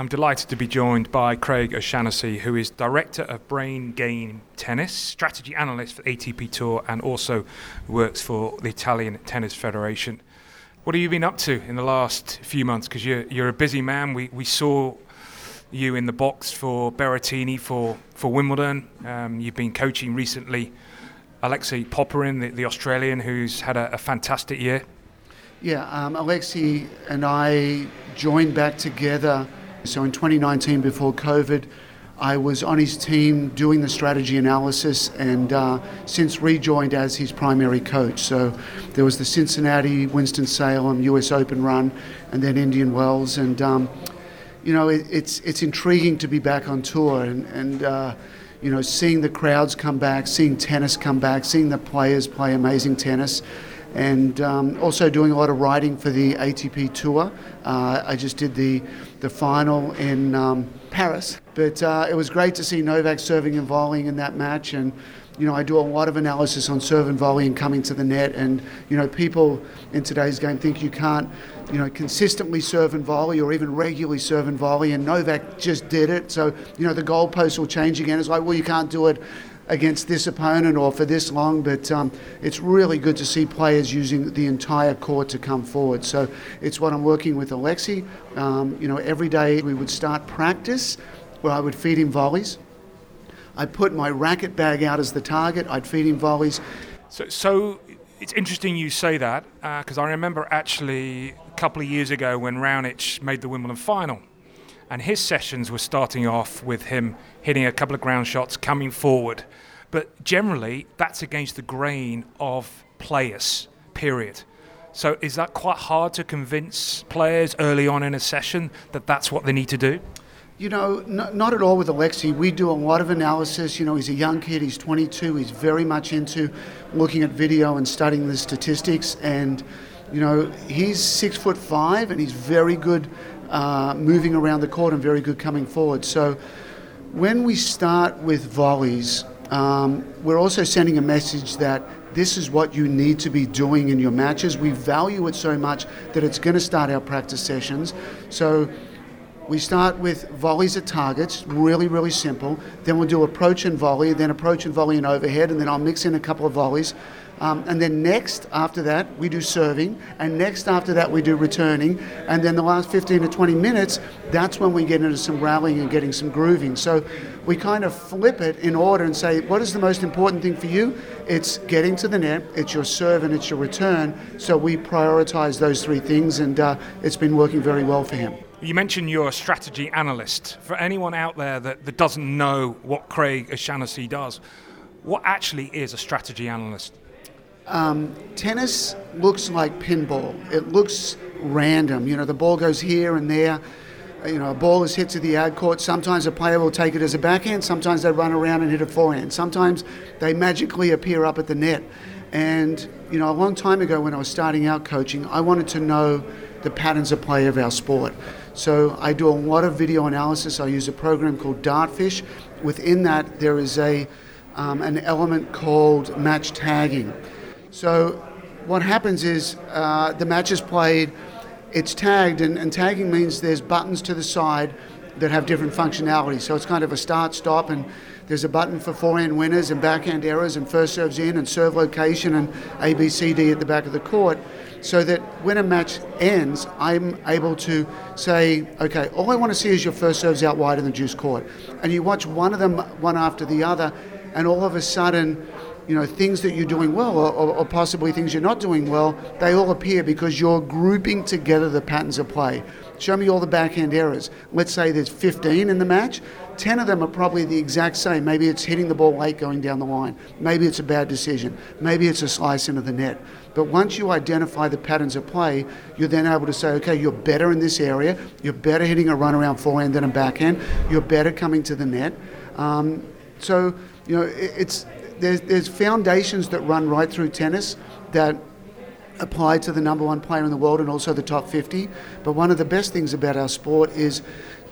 I'm delighted to be joined by Craig O'Shannessy, who is Director of Brain Game Tennis, Strategy Analyst for ATP Tour, and also works for the Italian Tennis Federation. What have you been up to in the last few months? Because you're, you're a busy man. We, we saw you in the box for Berrettini for, for Wimbledon. Um, you've been coaching recently Alexei Popyrin, the, the Australian, who's had a, a fantastic year. Yeah, um, Alexei and I joined back together so in 2019, before COVID, I was on his team doing the strategy analysis and uh, since rejoined as his primary coach. So there was the Cincinnati, Winston-Salem, US Open run, and then Indian Wells. And, um, you know, it, it's, it's intriguing to be back on tour and, and uh, you know, seeing the crowds come back, seeing tennis come back, seeing the players play amazing tennis and um, also doing a lot of writing for the ATP Tour. Uh, I just did the the final in um, Paris, but uh, it was great to see Novak serving and volleying in that match, and you know I do a lot of analysis on serve and volley and coming to the net, and you know people in today's game think you can't. You know, consistently serve and volley, or even regularly serve and volley, and Novak just did it. So, you know, the goalposts will change again. It's like, well, you can't do it against this opponent or for this long, but um, it's really good to see players using the entire court to come forward. So it's what I'm working with Alexei. Um, you know, every day we would start practice where I would feed him volleys. I'd put my racket bag out as the target. I'd feed him volleys. So, so it's interesting you say that because uh, I remember actually couple of years ago when Raonic made the Wimbledon final and his sessions were starting off with him hitting a couple of ground shots, coming forward. But generally, that's against the grain of players, period. So is that quite hard to convince players early on in a session that that's what they need to do? You know, not, not at all with Alexei. We do a lot of analysis. You know, he's a young kid, he's 22, he's very much into looking at video and studying the statistics. And, you know, he's six foot five and he's very good uh, moving around the court and very good coming forward. So when we start with volleys, um, we're also sending a message that this is what you need to be doing in your matches. We value it so much that it's going to start our practice sessions. So we start with volleys at targets, really, really simple. Then we'll do approach and volley, then approach and volley and overhead, and then I'll mix in a couple of volleys. Um, and then next after that, we do serving. And next after that, we do returning. And then the last 15 to 20 minutes, that's when we get into some rallying and getting some grooving. So we kind of flip it in order and say, what is the most important thing for you? It's getting to the net, it's your serve, and it's your return. So we prioritize those three things, and uh, it's been working very well for him. You mentioned you're a strategy analyst. For anyone out there that, that doesn't know what Craig O'Shannessy does, what actually is a strategy analyst? Um, tennis looks like pinball. It looks random. You know, the ball goes here and there. You know, a ball is hit to the ad court. Sometimes a player will take it as a backhand. Sometimes they run around and hit a forehand. Sometimes they magically appear up at the net. And, you know, a long time ago when I was starting out coaching, I wanted to know the patterns of play of our sport. So I do a lot of video analysis. I use a program called Dartfish. Within that, there is a, um, an element called match tagging. So what happens is uh, the match is played, it's tagged, and, and tagging means there's buttons to the side that have different functionality. So it's kind of a start, stop, and there's a button for forehand winners and backhand errors and first serves in and serve location and ABCD at the back of the court. So that when a match ends, I'm able to say, okay, all I want to see is your first serves out wide in the deuce court. And you watch one of them one after the other, and all of a sudden, you know, things that you're doing well or, or, possibly things you're not doing well, they all appear because you're grouping together the patterns of play. Show me all the backhand errors. Let's say there's 15 in the match. 10 of them are probably the exact same. Maybe it's hitting the ball late going down the line. Maybe it's a bad decision. Maybe it's a slice into the net. But once you identify the patterns of play, you're then able to say, okay, you're better in this area. You're better hitting a run around forehand than a backhand. You're better coming to the net. Um, so, you know, it's there's, there's foundations that run right through tennis that apply to the number one player in the world and also the top 50. But one of the best things about our sport is,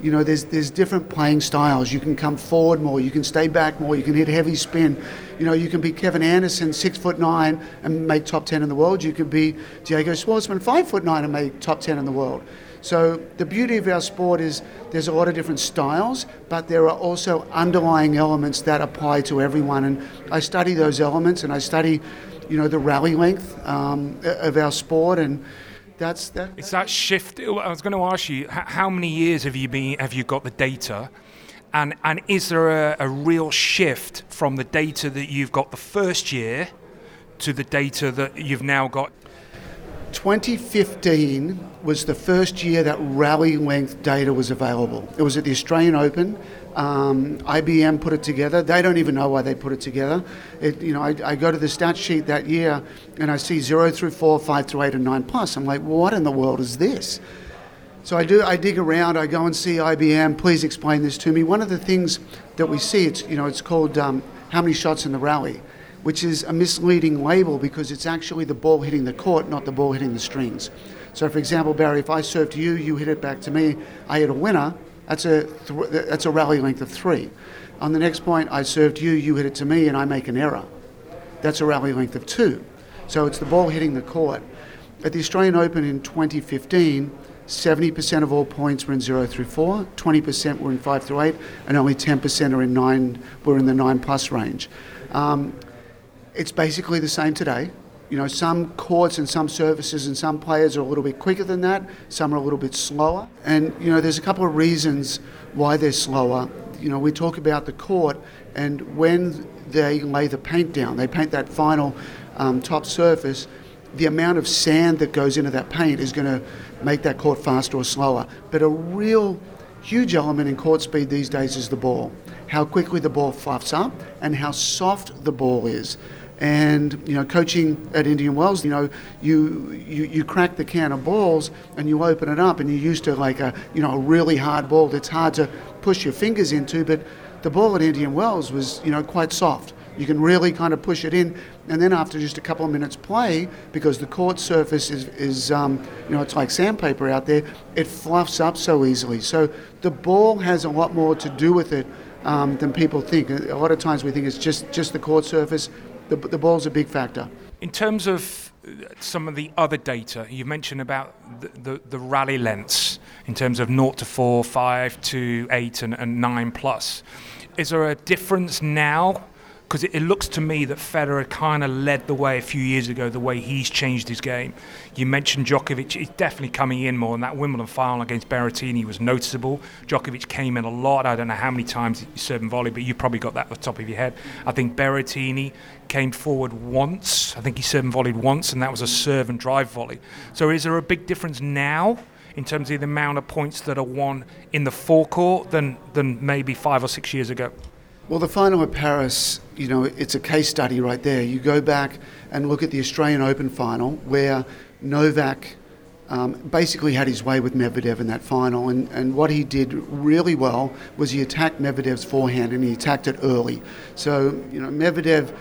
you know, there's there's different playing styles. You can come forward more, you can stay back more, you can hit heavy spin. You know, you can be Kevin Anderson, six foot nine, and make top 10 in the world. You could be Diego Schwartzman, five foot nine, and make top 10 in the world. So the beauty of our sport is there's a lot of different styles, but there are also underlying elements that apply to everyone. And I study those elements, and I study, you know, the rally length um, of our sport, and that's that. It's that shift. I was going to ask you, how many years have you been? Have you got the data? And, and is there a, a real shift from the data that you've got the first year to the data that you've now got 2015 was the first year that rally length data was available. It was at the Australian Open. Um, IBM put it together. They don't even know why they put it together. It, you know, I, I, go to the stat sheet that year and I see zero through four, five through eight, and nine plus. I'm like, what in the world is this? So I do. I dig around. I go and see IBM. Please explain this to me. One of the things that we see, it's you know, it's called um, how many shots in the rally which is a misleading label because it's actually the ball hitting the court, not the ball hitting the strings. So, for example, Barry, if I serve to you, you hit it back to me, I hit a winner, that's a, th- that's a rally length of three. On the next point, I served you, you hit it to me, and I make an error. That's a rally length of two. So it's the ball hitting the court. At the Australian Open in 2015, 70% of all points were in 0 through 4, 20% were in 5 through 8, and only 10% are in 9, were in the 9 plus range. Um, it's basically the same today. You know, some courts and some services and some players are a little bit quicker than that, some are a little bit slower. And, you know, there's a couple of reasons why they're slower. You know, we talk about the court, and when they lay the paint down, they paint that final um, top surface, the amount of sand that goes into that paint is going to make that court faster or slower. But a real huge element in court speed these days is the ball. How quickly the ball fluffs up and how soft the ball is. And you know, coaching at Indian Wells, you know, you, you you crack the can of balls and you open it up, and you're used to like a you know a really hard ball that's hard to push your fingers into. But the ball at Indian Wells was you know quite soft. You can really kind of push it in, and then after just a couple of minutes play, because the court surface is, is um, you know, it's like sandpaper out there, it fluffs up so easily. So the ball has a lot more to do with it um, than people think. A lot of times we think it's just, just the court surface, the, the ball's a big factor. In terms of some of the other data, you mentioned about the, the, the, rally lengths in terms of 0 to 4, 5 to 8, and, and 9 plus. Is there a difference now because it, it, looks to me that Federer kind of led the way a few years ago, the way he's changed his game. You mentioned Djokovic, he's definitely coming in more, and that Wimbledon final against Berrettini was noticeable. Djokovic came in a lot. I don't know how many times he served and volley, but you probably got that at the top of your head. I think Berrettini came forward once. I think he served and volleyed once, and that was a serve and drive volley. So is there a big difference now? in terms of the amount of points that are won in the forecourt than, than maybe five or six years ago? Well, the final at Paris, you know, it's a case study right there. You go back and look at the Australian Open final where Novak um, basically had his way with Medvedev in that final. And, and what he did really well was he attacked Medvedev's forehand and he attacked it early. So, you know, Medvedev,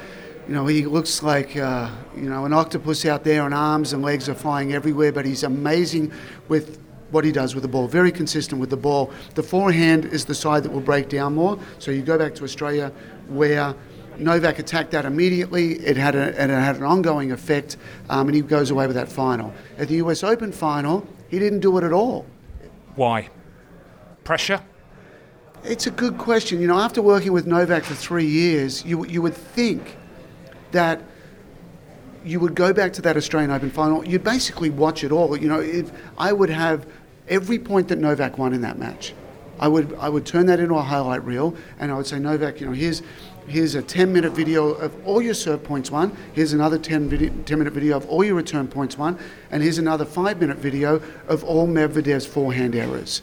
you know, he looks like, uh, you know, an octopus out there and arms and legs are flying everywhere, but he's amazing with what he does with the ball. Very consistent with the ball. The forehand is the side that will break down more. So you go back to Australia where Novak attacked that immediately. It had, a, it had an ongoing effect, um, and he goes away with that final. At the US Open final, he didn't do it at all. Why? Pressure? It's a good question. You know, after working with Novak for three years, you, you would think that you would go back to that Australian Open final. You'd basically watch it all. You know, if I would have every point that Novak won in that match, I would I would turn that into a highlight reel, and I would say, Novak, you know, here's here's a 10 minute video of all your serve points won. Here's another 10, video, 10 minute video of all your return points won, and here's another five minute video of all Medvedev's forehand errors.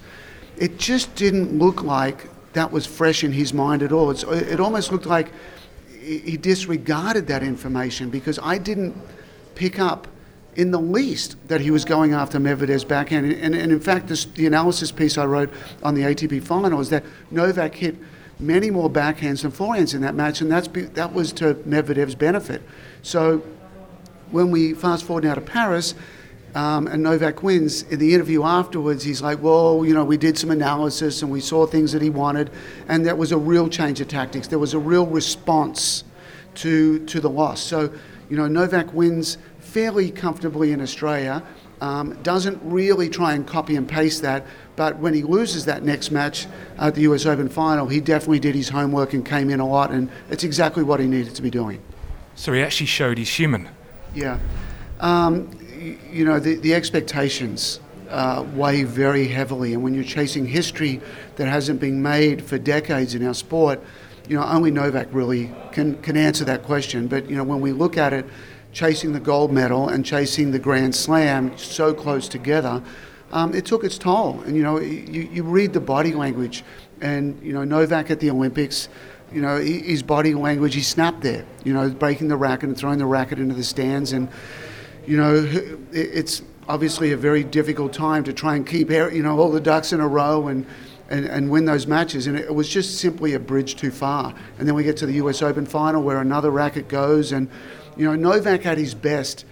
It just didn't look like that was fresh in his mind at all. It's, it almost looked like he disregarded that information because I didn't pick up in the least that he was going after Medvedev's backhand. And, and in fact, this, the analysis piece I wrote on the ATP final is that Novak hit many more backhands than forehands in that match, and that's that was to Medvedev's benefit. So when we fast forward now to Paris, um, and Novak wins. In the interview afterwards, he's like, "Well, you know, we did some analysis and we saw things that he wanted, and that was a real change of tactics. There was a real response to to the loss." So, you know, Novak wins fairly comfortably in Australia. Um, doesn't really try and copy and paste that, but when he loses that next match at the US Open final, he definitely did his homework and came in a lot, and it's exactly what he needed to be doing. So he actually showed he's human. Yeah. Um, you know, the, the expectations uh, weigh very heavily, and when you're chasing history that hasn't been made for decades in our sport, you know, only Novak really can, can answer that question. But, you know, when we look at it, chasing the gold medal and chasing the Grand Slam so close together, um, it took its toll. And, you know, you, you read the body language, and, you know, Novak at the Olympics, you know, his body language, he snapped there, you know, breaking the racket and throwing the racket into the stands. And, you know, it's obviously a very difficult time to try and keep, you know, all the ducks in a row and, and, and win those matches. And it was just simply a bridge too far. And then we get to the US Open final where another racket goes. And, you know, Novak at his best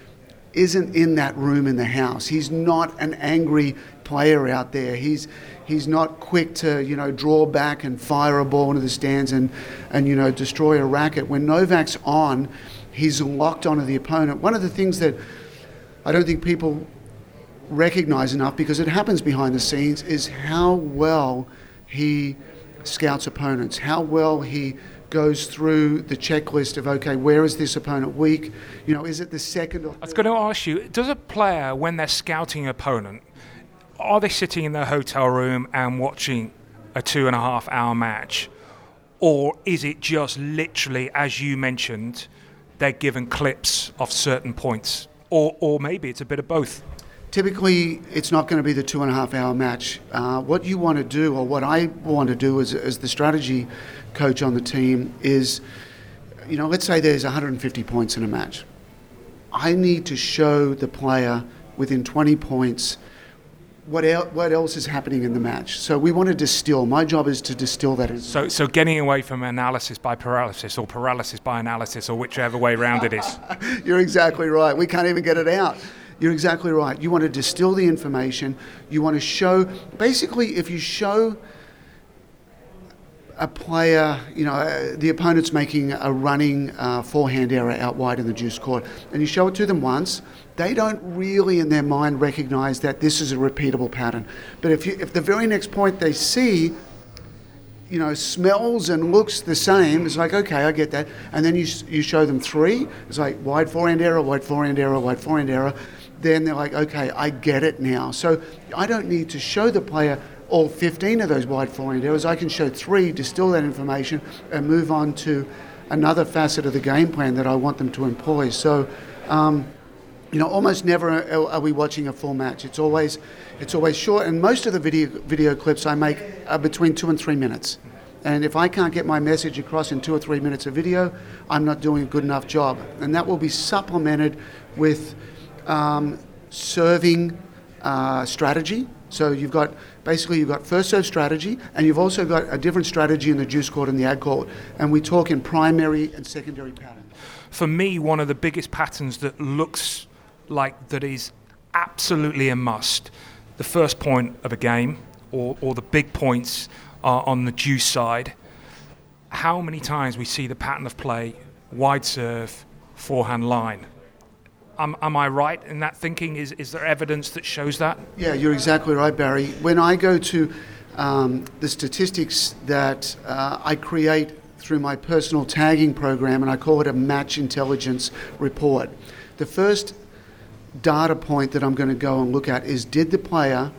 isn't in that room in the house. He's not an angry player out there. He's he's not quick to you know draw back and fire a ball into the stands and and you know destroy a racket. When Novak's on, he's locked onto the opponent. One of the things that I don't think people recognize enough because it happens behind the scenes is how well he scouts opponents, how well he goes through the checklist of okay, where is this opponent weak? You know, is it the second or? I was going to ask you: Does a player, when they're scouting an opponent, are they sitting in their hotel room and watching a two and a half hour match, or is it just literally, as you mentioned, they're given clips of certain points, or or maybe it's a bit of both? Typically it's not going to be the two and a half hour match. Uh, what you want to do, or what I want to do as, as the strategy coach on the team, is you know, let's say there's 150 points in a match. I need to show the player within 20 points what, el- what else is happening in the match. So we want to distill. My job is to distill that. So, so getting away from analysis by paralysis or paralysis by analysis or whichever way round it is. You're exactly right. We can't even get it out. You're exactly right. You want to distill the information. You want to show, basically, if you show a player, you know, uh, the opponent's making a running uh, forehand error out wide in the deuce court, and you show it to them once, they don't really in their mind recognize that this is a repeatable pattern. But if, you, if the very next point they see, you know, smells and looks the same, it's like, okay, I get that. And then you, you show them three, it's like wide forehand error, wide forehand error, wide forehand error then they're like, okay, I get it now. So I don't need to show the player all 15 of those wide forehand errors. I can show three, distill that information, and move on to another facet of the game plan that I want them to employ. So, um, you know, almost never are we watching a full match. It's always, it's always short, and most of the video video clips I make are between two and three minutes. And if I can't get my message across in two or three minutes of video, I'm not doing a good enough job. And that will be supplemented with um, serving uh, strategy. So you've got basically you've got first serve strategy, and you've also got a different strategy in the deuce court and the ad court. And we talk in primary and secondary patterns. For me, one of the biggest patterns that looks like that is absolutely a must. The first point of a game, or, or the big points, are on the deuce side. How many times we see the pattern of play, wide serve, forehand line Am, am, I right in that thinking? Is, is there evidence that shows that? Yeah, you're exactly right, Barry. When I go to um, the statistics that uh, I create through my personal tagging program, and I call it a match intelligence report, the first data point that I'm going to go and look at is did the player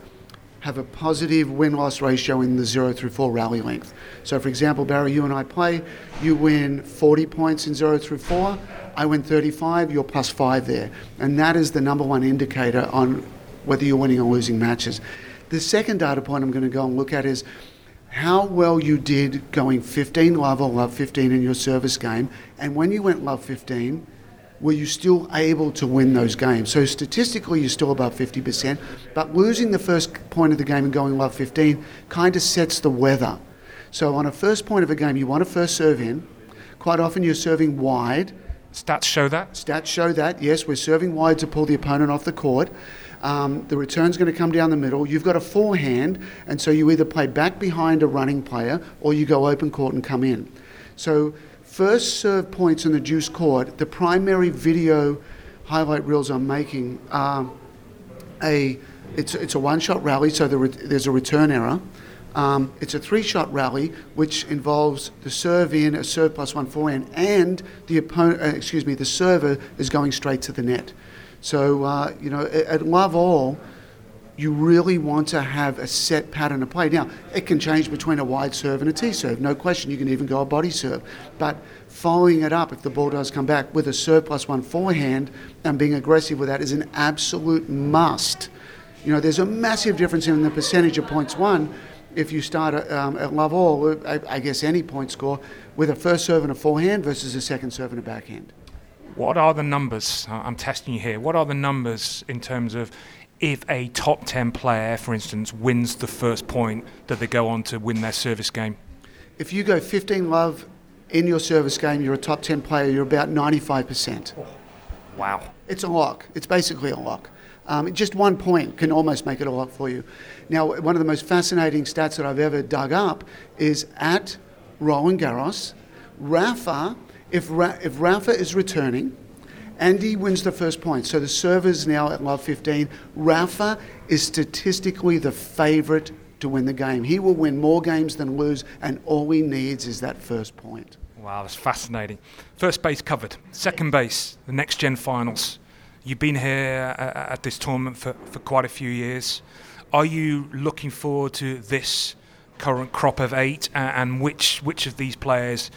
have a positive win loss ratio in the zero through four rally length. So, for example, Barry, you and I play, you win 40 points in zero through four, I win 35, you're plus five there. And that is the number one indicator on whether you're winning or losing matches. The second data point I'm going to go and look at is how well you did going 15 love or love 15 in your service game, and when you went love 15, were you still able to win those games? So statistically, you're still above 50%, but losing the first point of the game and going love 15 kind of sets the weather. So on a first point of a game, you want to first serve in. Quite often, you're serving wide. Stats show that. Stats show that. Yes, we're serving wide to pull the opponent off the court. Um, the return's going to come down the middle. You've got a forehand, and so you either play back behind a running player or you go open court and come in. So first serve points in the deuce court, the primary video highlight reels I'm making are a it's, it's a one-shot rally, so re- there's a return error. Um, it's a three-shot rally, which involves the serve in, a serve plus one forehand, and the opponent. Uh, excuse me, the server is going straight to the net. So uh, you know, at, at love all, you really want to have a set pattern of play. Now, it can change between a wide serve and a tee serve, no question. You can even go a body serve. But following it up, if the ball does come back with a serve plus one forehand and being aggressive with that is an absolute must. You know, there's a massive difference in the percentage of points won if you start um, at love all, I, I guess any point score, with a first serve and a forehand versus a second serve and a backhand. What are the numbers? I'm testing you here. What are the numbers in terms of if a top 10 player, for instance, wins the first point, that they go on to win their service game? If you go 15 love in your service game, you're a top 10 player, you're about 95%. Oh, wow. It's a lock. It's basically a lock. Um, just one point can almost make it all up for you. Now, one of the most fascinating stats that I've ever dug up is at Roland Garros, Rafa, if, Ra- if Rafa is returning, Andy wins the first point. So the server's now at love 15. Rafa is statistically the favourite to win the game. He will win more games than lose, and all he needs is that first point. Wow, that's fascinating. First base covered. Second base, the next gen finals. You've been here uh, at this tournament for, for quite a few years. Are you looking forward to this current crop of eight, and which which of these players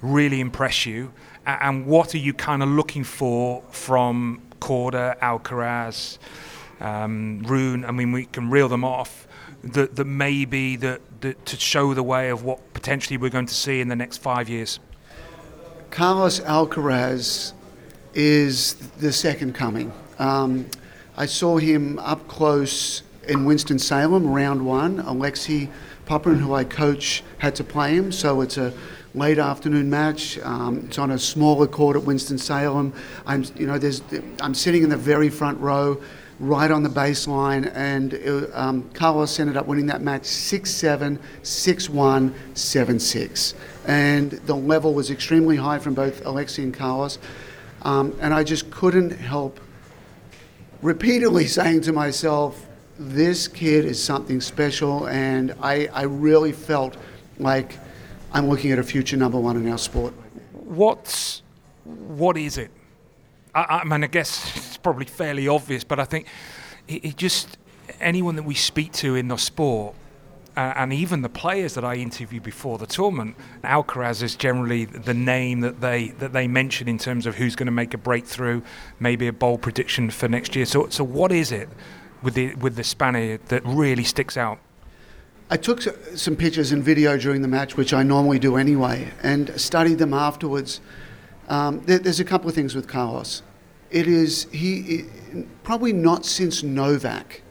really impress you? And what are you kind of looking for from Korda, Alcaraz, um, Rune? I mean, we can reel them off. That that maybe that to show the way of what potentially we're going to see in the next five years. Carlos Alcaraz is the second coming. Um, I saw him up close in Winston-Salem, round one. Alexei Popyrin, who I coach, had to play him, so it's a late afternoon match. Um, it's on a smaller court at Winston-Salem. I'm, you know, there's, I'm sitting in the very front row, right on the baseline, and it, um, Carlos ended up winning that match 6-7, 6-1, 7-6. And the level was extremely high from both Alexei and Carlos. Um, and I just couldn't help repeatedly saying to myself, this kid is something special, and I, I really felt like I'm looking at a future number one in our sport. What's what is it? I, I mean, I guess it's probably fairly obvious, but I think it, it just anyone that we speak to in the sport uh, and even the players that I interview before the tournament, Alcaraz is generally the name that they that they mention in terms of who's going to make a breakthrough, maybe a bold prediction for next year. So, so what is it with the with the Spaniard that really sticks out? I took some pictures and video during the match, which I normally do anyway, and studied them afterwards. Um, there, there's a couple of things with Carlos. It is he it, probably not since Novak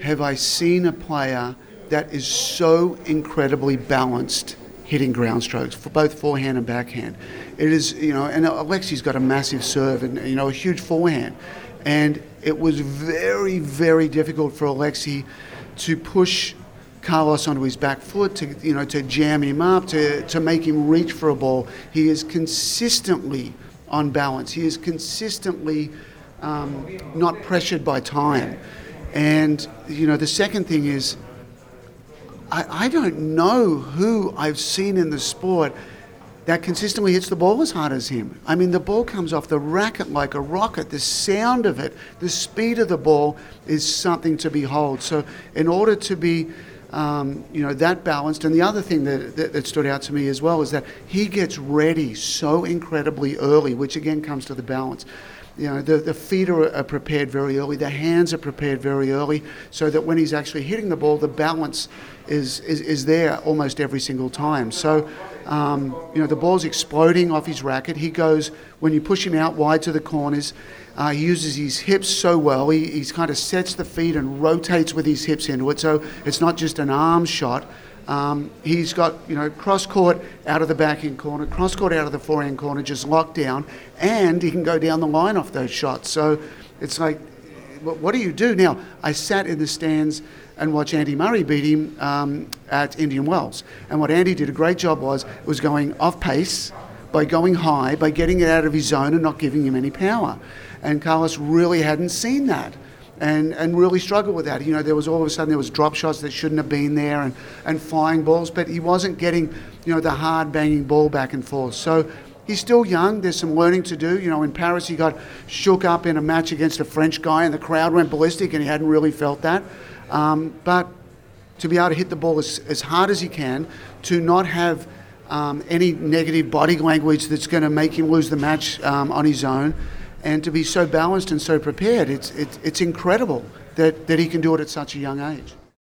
have I seen a player that is so incredibly balanced hitting ground strokes for both forehand and backhand. It is, you know, and Alexei's got a massive serve and, you know, a huge forehand. And it was very, very difficult for Alexei to push Carlos onto his back foot, to, you know, to jam him up, to, to make him reach for a ball. He is consistently on balance. He is consistently um, not pressured by time. And, you know, the second thing is I, I don't know who I've seen in the sport that consistently hits the ball as hard as him. I mean, the ball comes off the racket like a rocket. The sound of it, the speed of the ball is something to behold. So, in order to be um, you know that balanced, and the other thing that, that, that stood out to me as well is that he gets ready so incredibly early, which again comes to the balance you know, the, the feet are, are, prepared very early, the hands are prepared very early, so that when he's actually hitting the ball, the balance is, is, is there almost every single time. So, um, you know, the ball's exploding off his racket. He goes, when you push him out wide to the corners, uh, he uses his hips so well. He he's kind of sets the feet and rotates with his hips into it. So it's not just an arm shot. Um, he's got you know cross court out of the backhand corner, cross court out of the forehand corner, just locked down, and he can go down the line off those shots. So it's like, what do you do now? I sat in the stands and watched Andy Murray beat him um, at Indian Wells, and what Andy did a great job was was going off pace by going high, by getting it out of his zone and not giving him any power. And Carlos really hadn't seen that. And, and really struggled with that. You know, there was all of a sudden there was drop shots that shouldn't have been there and, and flying balls, but he wasn't getting, you know, the hard banging ball back and forth. So he's still young. There's some learning to do. You know, in Paris he got shook up in a match against a French guy and the crowd went ballistic and he hadn't really felt that. Um, but to be able to hit the ball as, as hard as he can, to not have um, any negative body language that's going to make him lose the match um, on his own and to be so balanced and so prepared, it's, it's, it's incredible that, that he can do it at such a young age.